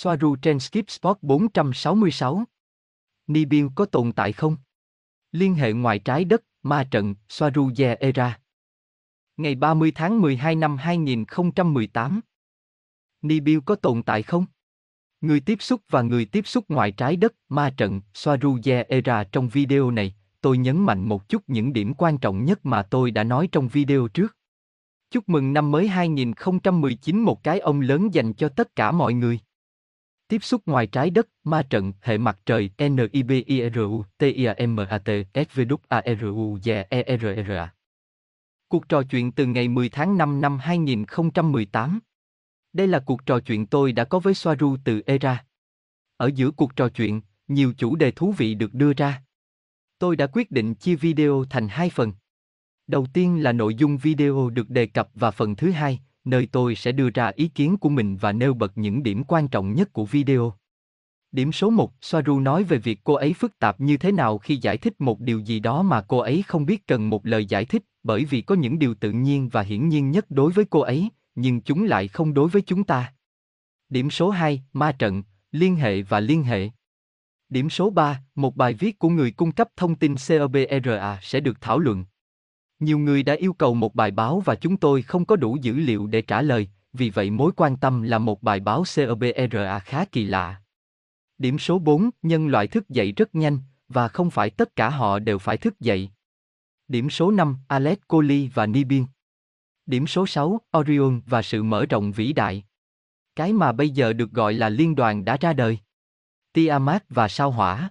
Soaru trên Skip Spot 466. Nibiu có tồn tại không? Liên hệ ngoài trái đất, ma trận, Soaru Ye Era. Ngày 30 tháng 12 năm 2018. Nibiu có tồn tại không? Người tiếp xúc và người tiếp xúc ngoài trái đất, ma trận, Soaru Ye Era trong video này, tôi nhấn mạnh một chút những điểm quan trọng nhất mà tôi đã nói trong video trước. Chúc mừng năm mới 2019 một cái ông lớn dành cho tất cả mọi người. Tiếp xúc ngoài trái đất, ma trận, hệ mặt trời, NIBIRU, TIAMAT, SVWARU, ERRA. Cuộc trò chuyện từ ngày 10 tháng 5 năm 2018. Đây là cuộc trò chuyện tôi đã có với Soaru từ ERA. Ở giữa cuộc trò chuyện, nhiều chủ đề thú vị được đưa ra. Tôi đã quyết định chia video thành hai phần. Đầu tiên là nội dung video được đề cập và phần thứ hai, nơi tôi sẽ đưa ra ý kiến của mình và nêu bật những điểm quan trọng nhất của video. Điểm số 1, Soaru nói về việc cô ấy phức tạp như thế nào khi giải thích một điều gì đó mà cô ấy không biết cần một lời giải thích, bởi vì có những điều tự nhiên và hiển nhiên nhất đối với cô ấy, nhưng chúng lại không đối với chúng ta. Điểm số 2, ma trận, liên hệ và liên hệ. Điểm số 3, một bài viết của người cung cấp thông tin CBRA sẽ được thảo luận. Nhiều người đã yêu cầu một bài báo và chúng tôi không có đủ dữ liệu để trả lời, vì vậy mối quan tâm là một bài báo COBRA khá kỳ lạ. Điểm số 4, nhân loại thức dậy rất nhanh, và không phải tất cả họ đều phải thức dậy. Điểm số 5, Alex Coley và Nibin. Điểm số 6, Orion và sự mở rộng vĩ đại. Cái mà bây giờ được gọi là liên đoàn đã ra đời. Tiamat và sao hỏa.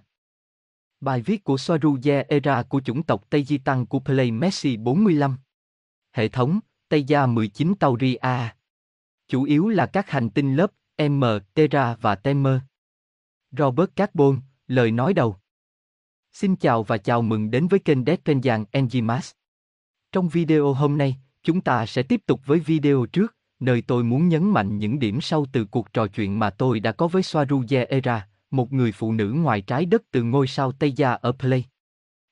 Bài viết của Soaruye Era của chủng tộc Tây Di Tăng của Play Messi 45. Hệ thống, Tây Gia 19 Tauri A. Chủ yếu là các hành tinh lớp M, Terra và Temer. Robert Carbon, lời nói đầu. Xin chào và chào mừng đến với kênh Dead Engimas. Trong video hôm nay, chúng ta sẽ tiếp tục với video trước, nơi tôi muốn nhấn mạnh những điểm sau từ cuộc trò chuyện mà tôi đã có với Soaruye Era, một người phụ nữ ngoài trái đất từ ngôi sao Tây Gia ở Play.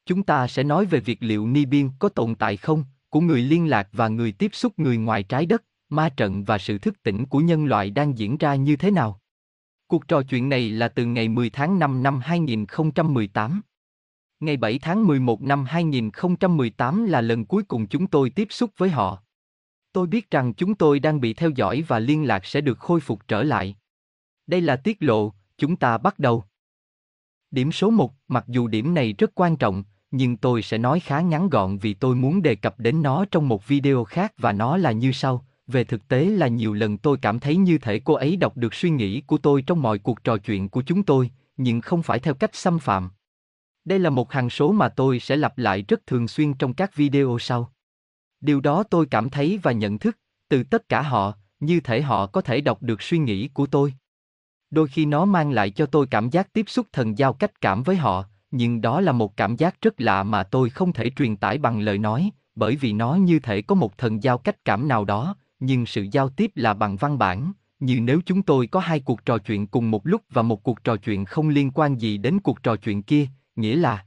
Chúng ta sẽ nói về việc liệu Nibian có tồn tại không, của người liên lạc và người tiếp xúc người ngoài trái đất, ma trận và sự thức tỉnh của nhân loại đang diễn ra như thế nào. Cuộc trò chuyện này là từ ngày 10 tháng 5 năm 2018. Ngày 7 tháng 11 năm 2018 là lần cuối cùng chúng tôi tiếp xúc với họ. Tôi biết rằng chúng tôi đang bị theo dõi và liên lạc sẽ được khôi phục trở lại. Đây là tiết lộ, chúng ta bắt đầu. Điểm số 1, mặc dù điểm này rất quan trọng, nhưng tôi sẽ nói khá ngắn gọn vì tôi muốn đề cập đến nó trong một video khác và nó là như sau. Về thực tế là nhiều lần tôi cảm thấy như thể cô ấy đọc được suy nghĩ của tôi trong mọi cuộc trò chuyện của chúng tôi, nhưng không phải theo cách xâm phạm. Đây là một hằng số mà tôi sẽ lặp lại rất thường xuyên trong các video sau. Điều đó tôi cảm thấy và nhận thức, từ tất cả họ, như thể họ có thể đọc được suy nghĩ của tôi. Đôi khi nó mang lại cho tôi cảm giác tiếp xúc thần giao cách cảm với họ, nhưng đó là một cảm giác rất lạ mà tôi không thể truyền tải bằng lời nói, bởi vì nó như thể có một thần giao cách cảm nào đó, nhưng sự giao tiếp là bằng văn bản, như nếu chúng tôi có hai cuộc trò chuyện cùng một lúc và một cuộc trò chuyện không liên quan gì đến cuộc trò chuyện kia, nghĩa là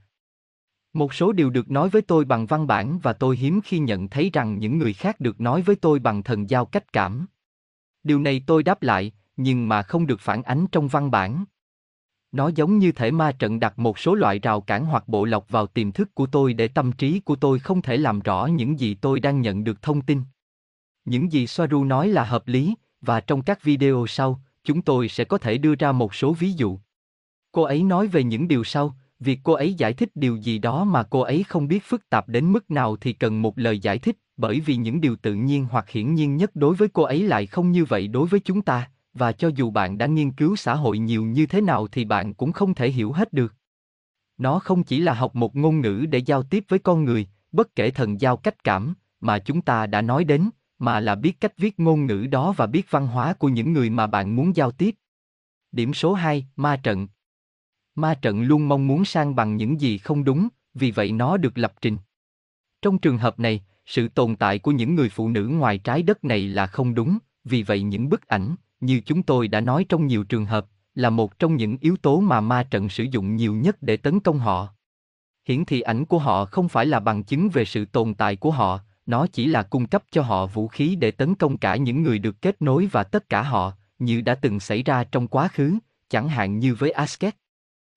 một số điều được nói với tôi bằng văn bản và tôi hiếm khi nhận thấy rằng những người khác được nói với tôi bằng thần giao cách cảm. Điều này tôi đáp lại, nhưng mà không được phản ánh trong văn bản. Nó giống như thể ma trận đặt một số loại rào cản hoặc bộ lọc vào tiềm thức của tôi để tâm trí của tôi không thể làm rõ những gì tôi đang nhận được thông tin. Những gì Soaru nói là hợp lý, và trong các video sau, chúng tôi sẽ có thể đưa ra một số ví dụ. Cô ấy nói về những điều sau, việc cô ấy giải thích điều gì đó mà cô ấy không biết phức tạp đến mức nào thì cần một lời giải thích, bởi vì những điều tự nhiên hoặc hiển nhiên nhất đối với cô ấy lại không như vậy đối với chúng ta, và cho dù bạn đã nghiên cứu xã hội nhiều như thế nào thì bạn cũng không thể hiểu hết được. Nó không chỉ là học một ngôn ngữ để giao tiếp với con người, bất kể thần giao cách cảm, mà chúng ta đã nói đến, mà là biết cách viết ngôn ngữ đó và biết văn hóa của những người mà bạn muốn giao tiếp. Điểm số 2, ma trận. Ma trận luôn mong muốn sang bằng những gì không đúng, vì vậy nó được lập trình. Trong trường hợp này, sự tồn tại của những người phụ nữ ngoài trái đất này là không đúng, vì vậy những bức ảnh, như chúng tôi đã nói trong nhiều trường hợp, là một trong những yếu tố mà ma trận sử dụng nhiều nhất để tấn công họ. Hiển thị ảnh của họ không phải là bằng chứng về sự tồn tại của họ, nó chỉ là cung cấp cho họ vũ khí để tấn công cả những người được kết nối và tất cả họ, như đã từng xảy ra trong quá khứ, chẳng hạn như với Asket.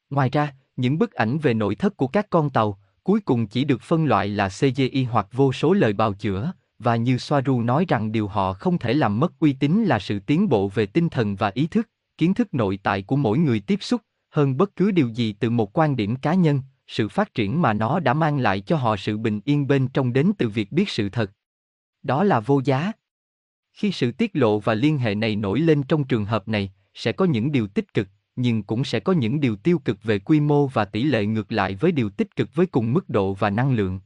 Ngoài ra, những bức ảnh về nội thất của các con tàu, cuối cùng chỉ được phân loại là CGI hoặc vô số lời bào chữa, và như Soaru nói rằng điều họ không thể làm mất uy tín là sự tiến bộ về tinh thần và ý thức, kiến thức nội tại của mỗi người tiếp xúc, hơn bất cứ điều gì từ một quan điểm cá nhân, sự phát triển mà nó đã mang lại cho họ sự bình yên bên trong đến từ việc biết sự thật. Đó là vô giá. Khi sự tiết lộ và liên hệ này nổi lên trong trường hợp này, sẽ có những điều tích cực, nhưng cũng sẽ có những điều tiêu cực về quy mô và tỷ lệ ngược lại với điều tích cực với cùng mức độ và năng lượng.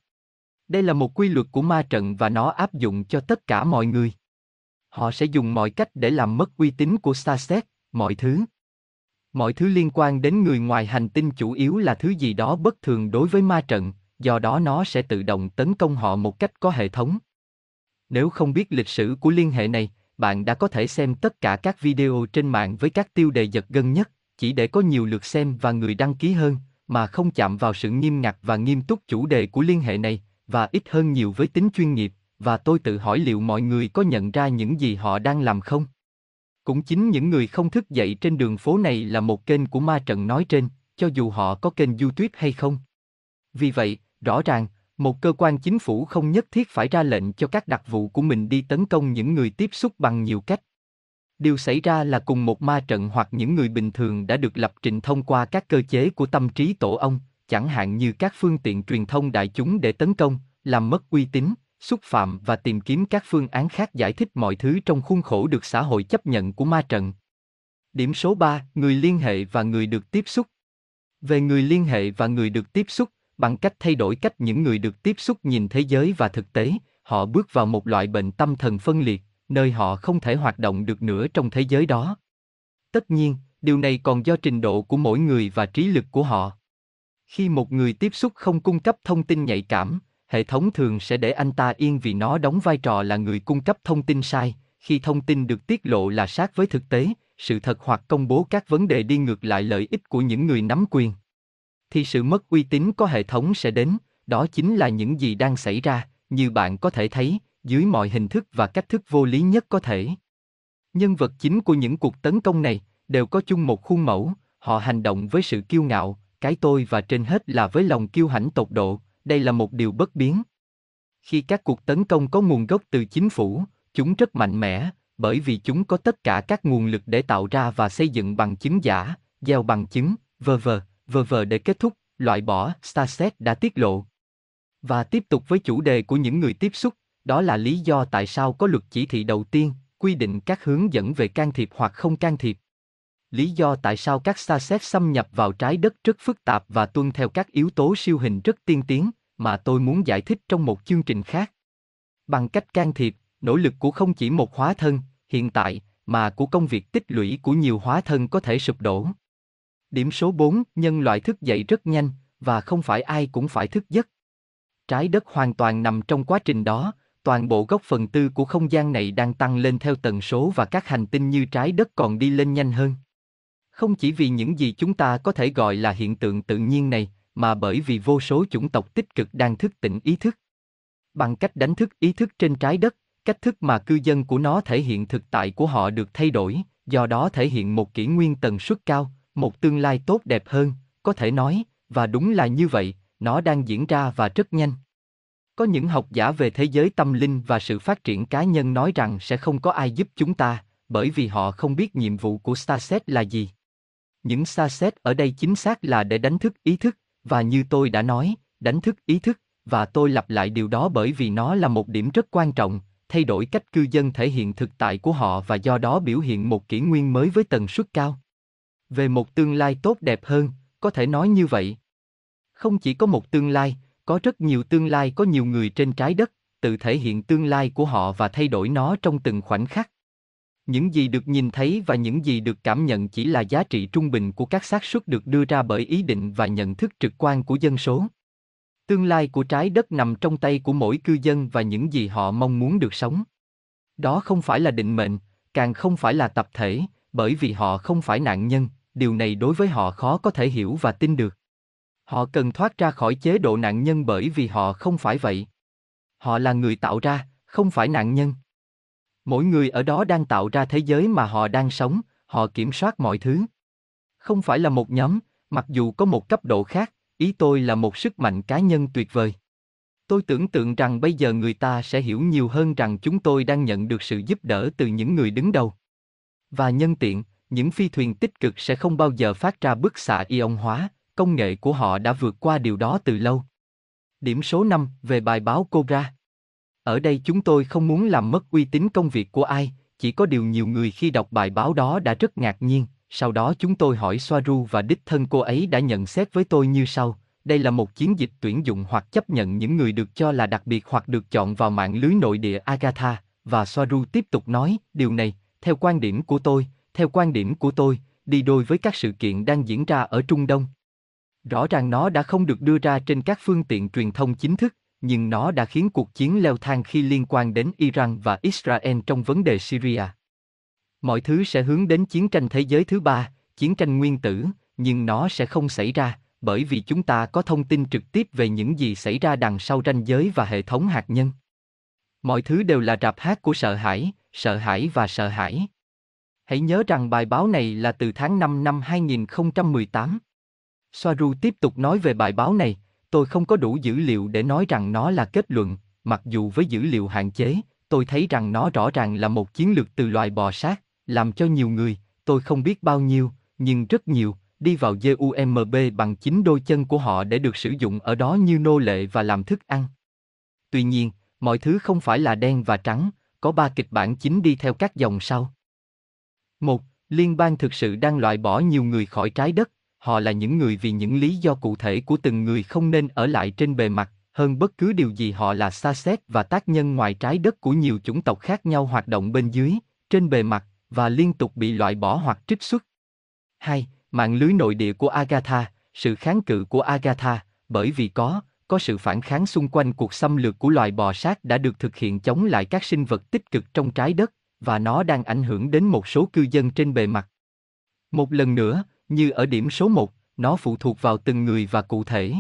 Đây là một quy luật của ma trận và nó áp dụng cho tất cả mọi người. Họ sẽ dùng mọi cách để làm mất uy tín của Starset, mọi thứ. Mọi thứ liên quan đến người ngoài hành tinh chủ yếu là thứ gì đó bất thường đối với ma trận, do đó nó sẽ tự động tấn công họ một cách có hệ thống. Nếu không biết lịch sử của liên hệ này, bạn đã có thể xem tất cả các video trên mạng với các tiêu đề giật gân nhất, chỉ để có nhiều lượt xem và người đăng ký hơn, mà không chạm vào sự nghiêm ngặt và nghiêm túc chủ đề của liên hệ này, và ít hơn nhiều với tính chuyên nghiệp, và tôi tự hỏi liệu mọi người có nhận ra những gì họ đang làm không? Cũng chính những người không thức dậy trên đường phố này là một kênh của ma trận nói trên, cho dù họ có kênh YouTube hay không. Vì vậy, rõ ràng, một cơ quan chính phủ không nhất thiết phải ra lệnh cho các đặc vụ của mình đi tấn công những người tiếp xúc bằng nhiều cách. Điều xảy ra là cùng một ma trận hoặc những người bình thường đã được lập trình thông qua các cơ chế của tâm trí tổ ông, chẳng hạn như các phương tiện truyền thông đại chúng để tấn công, làm mất uy tín, xúc phạm và tìm kiếm các phương án khác giải thích mọi thứ trong khuôn khổ được xã hội chấp nhận của ma trận. Điểm số 3, người liên hệ và người được tiếp xúc. Về người liên hệ và người được tiếp xúc, bằng cách thay đổi cách những người được tiếp xúc nhìn thế giới và thực tế, họ bước vào một loại bệnh tâm thần phân liệt, nơi họ không thể hoạt động được nữa trong thế giới đó. Tất nhiên, điều này còn do trình độ của mỗi người và trí lực của họ. Khi một người tiếp xúc không cung cấp thông tin nhạy cảm, hệ thống thường sẽ để anh ta yên vì nó đóng vai trò là người cung cấp thông tin sai, khi thông tin được tiết lộ là sát với thực tế, sự thật hoặc công bố các vấn đề đi ngược lại lợi ích của những người nắm quyền. Thì sự mất uy tín có hệ thống sẽ đến, đó chính là những gì đang xảy ra, như bạn có thể thấy, dưới mọi hình thức và cách thức vô lý nhất có thể. Nhân vật chính của những cuộc tấn công này đều có chung một khuôn mẫu, họ hành động với sự kiêu ngạo, cái tôi và trên hết là với lòng kiêu hãnh tột độ, đây là một điều bất biến. Khi các cuộc tấn công có nguồn gốc từ chính phủ, chúng rất mạnh mẽ, bởi vì chúng có tất cả các nguồn lực để tạo ra và xây dựng bằng chứng giả, gieo bằng chứng, vờ vờ, vờ vờ để kết thúc, loại bỏ, Starset đã tiết lộ. Và tiếp tục với chủ đề của những người tiếp xúc, đó là lý do tại sao có luật chỉ thị đầu tiên, quy định các hướng dẫn về can thiệp hoặc không can thiệp. Lý do tại sao các Starset xâm nhập vào trái đất rất phức tạp và tuân theo các yếu tố siêu hình rất tiên tiến, mà tôi muốn giải thích trong một chương trình khác. Bằng cách can thiệp, nỗ lực của không chỉ một hóa thân, hiện tại, mà của công việc tích lũy của nhiều hóa thân có thể sụp đổ. Điểm số 4, nhân loại thức dậy rất nhanh, và không phải ai cũng phải thức giấc. Trái đất hoàn toàn nằm trong quá trình đó, toàn bộ góc phần tư của không gian này đang tăng lên theo tần số và các hành tinh như trái đất còn đi lên nhanh hơn. Không chỉ vì những gì chúng ta có thể gọi là hiện tượng tự nhiên này, mà bởi vì vô số chủng tộc tích cực đang thức tỉnh ý thức. Bằng cách đánh thức ý thức trên trái đất, cách thức mà cư dân của nó thể hiện thực tại của họ được thay đổi, do đó thể hiện một kỷ nguyên tần suất cao, một tương lai tốt đẹp hơn, có thể nói, và đúng là như vậy, nó đang diễn ra và rất nhanh. Có những học giả về thế giới tâm linh và sự phát triển cá nhân nói rằng sẽ không có ai giúp chúng ta, bởi vì họ không biết nhiệm vụ của Starset là gì. Những Starset ở đây chính xác là để đánh thức ý thức, và như tôi đã nói, đánh thức ý thức, và tôi lặp lại điều đó bởi vì nó là một điểm rất quan trọng, thay đổi cách cư dân thể hiện thực tại của họ và do đó biểu hiện một kỷ nguyên mới với tần suất cao. Về một tương lai tốt đẹp hơn, có thể nói như vậy. Không chỉ có một tương lai, có rất nhiều tương lai có nhiều người trên trái đất, tự thể hiện tương lai của họ và thay đổi nó trong từng khoảnh khắc. Những gì được nhìn thấy và những gì được cảm nhận chỉ là giá trị trung bình của các xác suất được đưa ra bởi ý định và nhận thức trực quan của dân số. Tương lai của trái đất nằm trong tay của mỗi cư dân và những gì họ mong muốn được sống. Đó không phải là định mệnh, càng không phải là tập thể, bởi vì họ không phải nạn nhân, điều này đối với họ khó có thể hiểu và tin được. Họ cần thoát ra khỏi chế độ nạn nhân bởi vì họ không phải vậy. Họ là người tạo ra, không phải nạn nhân. Mỗi người ở đó đang tạo ra thế giới mà họ đang sống, họ kiểm soát mọi thứ. Không phải là một nhóm, mặc dù có một cấp độ khác, ý tôi là một sức mạnh cá nhân tuyệt vời. Tôi tưởng tượng rằng bây giờ người ta sẽ hiểu nhiều hơn rằng chúng tôi đang nhận được sự giúp đỡ từ những người đứng đầu. Và nhân tiện, những phi thuyền tích cực sẽ không bao giờ phát ra bức xạ ion hóa, công nghệ của họ đã vượt qua điều đó từ lâu. Điểm số 5 về bài báo Cobra. Ở đây chúng tôi không muốn làm mất uy tín công việc của ai, chỉ có điều nhiều người khi đọc bài báo đó đã rất ngạc nhiên. Sau đó chúng tôi hỏi Soaru và đích thân cô ấy đã nhận xét với tôi như sau. Đây là một chiến dịch tuyển dụng hoặc chấp nhận những người được cho là đặc biệt hoặc được chọn vào mạng lưới nội địa Agatha, và Soaru tiếp tục nói, điều này, theo quan điểm của tôi, theo quan điểm của tôi, đi đôi với các sự kiện đang diễn ra ở Trung Đông. Rõ ràng nó đã không được đưa ra trên các phương tiện truyền thông chính thức, nhưng nó đã khiến cuộc chiến leo thang khi liên quan đến Iran và Israel trong vấn đề Syria. Mọi thứ sẽ hướng đến chiến tranh thế giới thứ ba, chiến tranh nguyên tử, nhưng nó sẽ không xảy ra, bởi vì chúng ta có thông tin trực tiếp về những gì xảy ra đằng sau ranh giới và hệ thống hạt nhân. Mọi thứ đều là rạp hát của sợ hãi, sợ hãi và sợ hãi. Hãy nhớ rằng bài báo này là từ tháng 5 năm 2018. Soaru tiếp tục nói về bài báo này, tôi không có đủ dữ liệu để nói rằng nó là kết luận, mặc dù với dữ liệu hạn chế, tôi thấy rằng nó rõ ràng là một chiến lược từ loài bò sát, làm cho nhiều người, tôi không biết bao nhiêu, nhưng rất nhiều, đi vào GUMB bằng chính đôi chân của họ để được sử dụng ở đó như nô lệ và làm thức ăn. Tuy nhiên, mọi thứ không phải là đen và trắng, có ba kịch bản chính đi theo các dòng sau. Một, Liên bang thực sự đang loại bỏ nhiều người khỏi trái đất, họ là những người vì những lý do cụ thể của từng người không nên ở lại trên bề mặt, hơn bất cứ điều gì họ là xa xét và tác nhân ngoài trái đất của nhiều chủng tộc khác nhau hoạt động bên dưới, trên bề mặt, và liên tục bị loại bỏ hoặc trích xuất. 2. Mạng lưới nội địa của Agatha, sự kháng cự của Agatha, bởi vì có, có sự phản kháng xung quanh cuộc xâm lược của loài bò sát đã được thực hiện chống lại các sinh vật tích cực trong trái đất, và nó đang ảnh hưởng đến một số cư dân trên bề mặt. Một lần nữa, như ở điểm số 1, nó phụ thuộc vào từng người và cụ thể.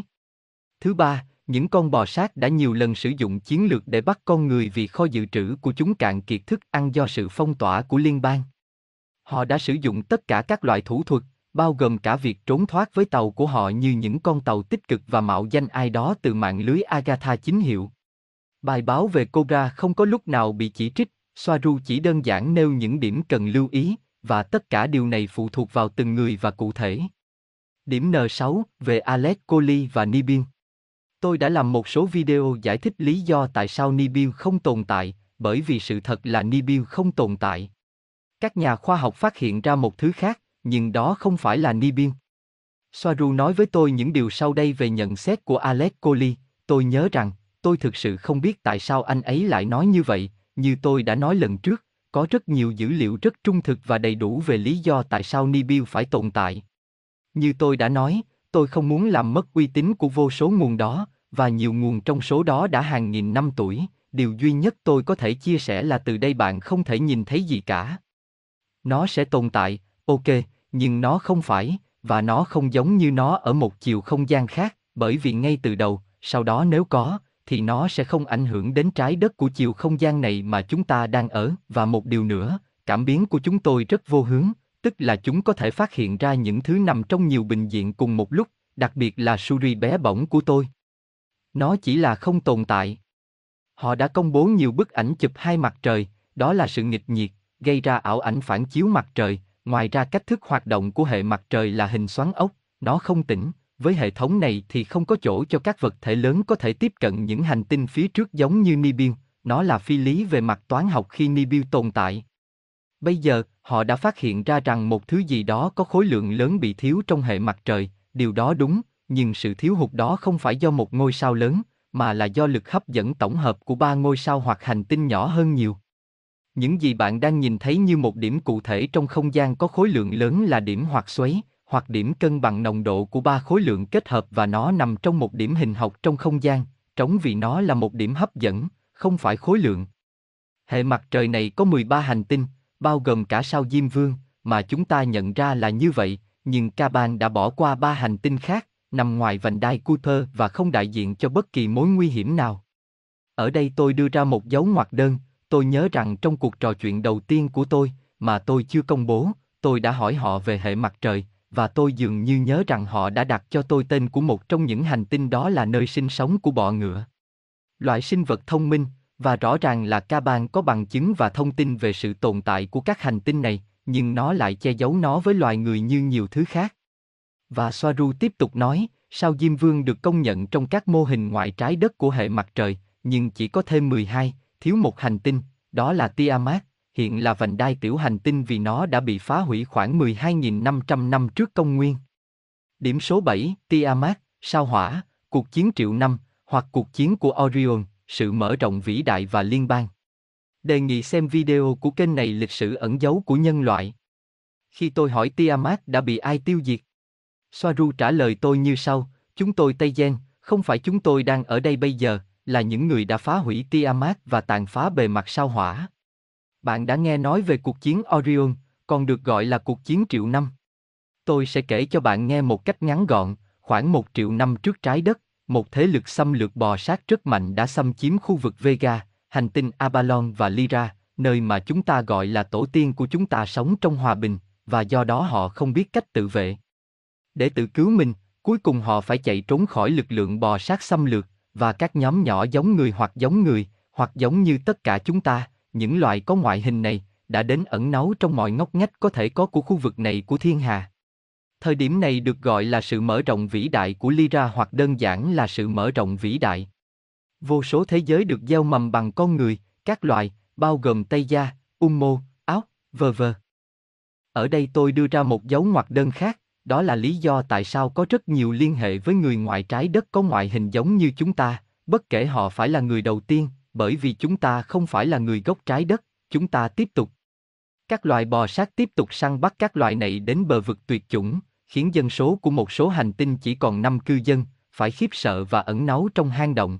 Thứ ba, những con bò sát đã nhiều lần sử dụng chiến lược để bắt con người vì kho dự trữ của chúng cạn kiệt thức ăn do sự phong tỏa của liên bang. Họ đã sử dụng tất cả các loại thủ thuật, bao gồm cả việc trốn thoát với tàu của họ như những con tàu tích cực và mạo danh ai đó từ mạng lưới Agatha chính hiệu. Bài báo về Cobra không có lúc nào bị chỉ trích, Soaru chỉ đơn giản nêu những điểm cần lưu ý, và tất cả điều này phụ thuộc vào từng người và cụ thể. Điểm N6 về Alex Coley và Nibiru. Tôi đã làm một số video giải thích lý do tại sao Nibiru không tồn tại, bởi vì sự thật là Nibiru không tồn tại. Các nhà khoa học phát hiện ra một thứ khác, nhưng đó không phải là Nibiru. Soaru nói với tôi những điều sau đây về nhận xét của Alex Coley, tôi nhớ rằng, tôi thực sự không biết tại sao anh ấy lại nói như vậy, như tôi đã nói lần trước, có rất nhiều dữ liệu rất trung thực và đầy đủ về lý do tại sao Nibiu phải tồn tại. Như tôi đã nói, tôi không muốn làm mất uy tín của vô số nguồn đó, và nhiều nguồn trong số đó đã hàng nghìn năm tuổi, điều duy nhất tôi có thể chia sẻ là từ đây bạn không thể nhìn thấy gì cả. Nó sẽ tồn tại, ok, nhưng nó không phải, và nó không giống như nó ở một chiều không gian khác, bởi vì ngay từ đầu, sau đó nếu có, thì nó sẽ không ảnh hưởng đến trái đất của chiều không gian này mà chúng ta đang ở, và một điều nữa, cảm biến của chúng tôi rất vô hướng, tức là chúng có thể phát hiện ra những thứ nằm trong nhiều bình diện cùng một lúc, đặc biệt là Suri bé bỏng của tôi. Nó chỉ là không tồn tại. Họ đã công bố nhiều bức ảnh chụp hai mặt trời, đó là sự nghịch nhiệt, gây ra ảo ảnh phản chiếu mặt trời, ngoài ra cách thức hoạt động của hệ mặt trời là hình xoắn ốc, nó không tỉnh, với hệ thống này thì không có chỗ cho các vật thể lớn có thể tiếp cận những hành tinh phía trước giống như Nibiru, nó là phi lý về mặt toán học khi Nibiru tồn tại. Bây giờ, họ đã phát hiện ra rằng một thứ gì đó có khối lượng lớn bị thiếu trong hệ mặt trời, điều đó đúng, nhưng sự thiếu hụt đó không phải do một ngôi sao lớn, mà là do lực hấp dẫn tổng hợp của ba ngôi sao hoặc hành tinh nhỏ hơn nhiều. Những gì bạn đang nhìn thấy như một điểm cụ thể trong không gian có khối lượng lớn là điểm hoặc xoáy, hoặc điểm cân bằng nồng độ của ba khối lượng kết hợp và nó nằm trong một điểm hình học trong không gian, trống vì nó là một điểm hấp dẫn, không phải khối lượng. Hệ mặt trời này có 13 hành tinh, bao gồm cả sao Diêm Vương, mà chúng ta nhận ra là như vậy, nhưng Caban đã bỏ qua ba hành tinh khác, nằm ngoài vành đai Kuiper và không đại diện cho bất kỳ mối nguy hiểm nào. Ở đây tôi đưa ra một dấu ngoặc đơn, tôi nhớ rằng trong cuộc trò chuyện đầu tiên của tôi, mà tôi chưa công bố, tôi đã hỏi họ về hệ mặt trời, và tôi dường như nhớ rằng họ đã đặt cho tôi tên của một trong những hành tinh đó là nơi sinh sống của bọ ngựa. Loại sinh vật thông minh, và rõ ràng là ca bang có bằng chứng và thông tin về sự tồn tại của các hành tinh này, nhưng nó lại che giấu nó với loài người như nhiều thứ khác. Và Soaru tiếp tục nói, sao Diêm Vương được công nhận trong các mô hình ngoại trái đất của hệ mặt trời, nhưng chỉ có thêm 12, thiếu một hành tinh, đó là Tiamat, hiện là vành đai tiểu hành tinh vì nó đã bị phá hủy khoảng 12.500 năm trước công nguyên. Điểm số 7, Tiamat, sao hỏa, cuộc chiến triệu năm, hoặc cuộc chiến của Orion, sự mở rộng vĩ đại và liên bang. Đề nghị xem video của kênh này lịch sử ẩn dấu của nhân loại. Khi tôi hỏi Tiamat đã bị ai tiêu diệt, Soaru trả lời tôi như sau, chúng tôi Tây Gen, không phải chúng tôi đang ở đây bây giờ, là những người đã phá hủy Tiamat và tàn phá bề mặt sao hỏa. Bạn đã nghe nói về cuộc chiến Orion, còn được gọi là cuộc chiến triệu năm. Tôi sẽ kể cho bạn nghe một cách ngắn gọn, khoảng một triệu năm trước trái đất, một thế lực xâm lược bò sát rất mạnh đã xâm chiếm khu vực Vega, hành tinh Abalon và Lyra, nơi mà chúng ta gọi là tổ tiên của chúng ta sống trong hòa bình, và do đó họ không biết cách tự vệ. Để tự cứu mình, cuối cùng họ phải chạy trốn khỏi lực lượng bò sát xâm lược, và các nhóm nhỏ giống người hoặc giống người, hoặc giống như tất cả chúng ta, những loài có ngoại hình này, đã đến ẩn náu trong mọi ngóc ngách có thể có của khu vực này của thiên hà. Thời điểm này được gọi là sự mở rộng vĩ đại của Lyra hoặc đơn giản là sự mở rộng vĩ đại. Vô số thế giới được gieo mầm bằng con người, các loài, bao gồm Tây Gia, Ung Mô, Áo, vờ vờ. Ở đây tôi đưa ra một dấu ngoặc đơn khác, đó là lý do tại sao có rất nhiều liên hệ với người ngoại trái đất có ngoại hình giống như chúng ta, bất kể họ phải là người đầu tiên, bởi vì chúng ta không phải là người gốc trái đất, chúng ta tiếp tục. Các loài bò sát tiếp tục săn bắt các loài này đến bờ vực tuyệt chủng, khiến dân số của một số hành tinh chỉ còn 5 cư dân, phải khiếp sợ và ẩn náu trong hang động.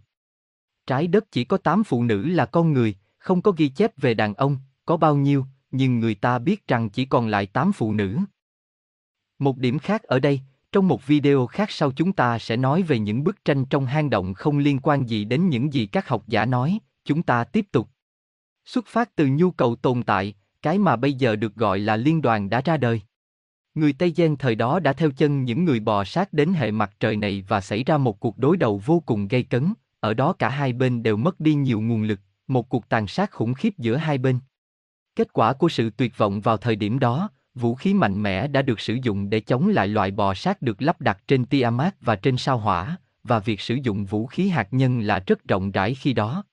Trái đất chỉ có 8 phụ nữ là con người, không có ghi chép về đàn ông, có bao nhiêu, nhưng người ta biết rằng chỉ còn lại 8 phụ nữ. Một điểm khác ở đây, trong một video khác sau chúng ta sẽ nói về những bức tranh trong hang động không liên quan gì đến những gì các học giả nói, chúng ta tiếp tục. Xuất phát từ nhu cầu tồn tại, cái mà bây giờ được gọi là liên đoàn đã ra đời. Người Tây Giang thời đó đã theo chân những người bò sát đến hệ mặt trời này và xảy ra một cuộc đối đầu vô cùng gây cấn, ở đó cả hai bên đều mất đi nhiều nguồn lực, một cuộc tàn sát khủng khiếp giữa hai bên. Kết quả của sự tuyệt vọng vào thời điểm đó, vũ khí mạnh mẽ đã được sử dụng để chống lại loại bò sát được lắp đặt trên Tiamat và trên sao hỏa, và việc sử dụng vũ khí hạt nhân là rất rộng rãi khi đó.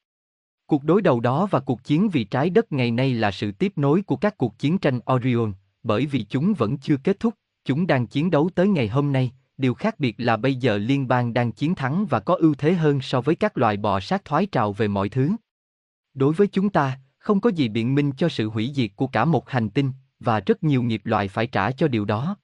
Cuộc đối đầu đó và cuộc chiến vì trái đất ngày nay là sự tiếp nối của các cuộc chiến tranh Orion, bởi vì chúng vẫn chưa kết thúc, chúng đang chiến đấu tới ngày hôm nay, điều khác biệt là bây giờ liên bang đang chiến thắng và có ưu thế hơn so với các loài bò sát thoái trào về mọi thứ. Đối với chúng ta, không có gì biện minh cho sự hủy diệt của cả một hành tinh, và rất nhiều nghiệp loại phải trả cho điều đó.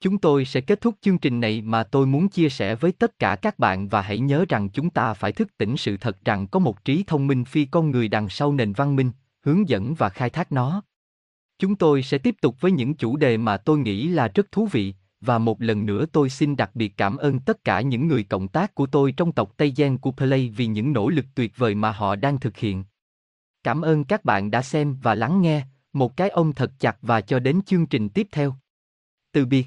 Chúng tôi sẽ kết thúc chương trình này mà tôi muốn chia sẻ với tất cả các bạn và hãy nhớ rằng chúng ta phải thức tỉnh sự thật rằng có một trí thông minh phi con người đằng sau nền văn minh, hướng dẫn và khai thác nó. Chúng tôi sẽ tiếp tục với những chủ đề mà tôi nghĩ là rất thú vị, và một lần nữa tôi xin đặc biệt cảm ơn tất cả những người cộng tác của tôi trong tộc Tây Giang của Play vì những nỗ lực tuyệt vời mà họ đang thực hiện. Cảm ơn các bạn đã xem và lắng nghe, một cái ôm thật chặt và cho đến chương trình tiếp theo. Từ biệt.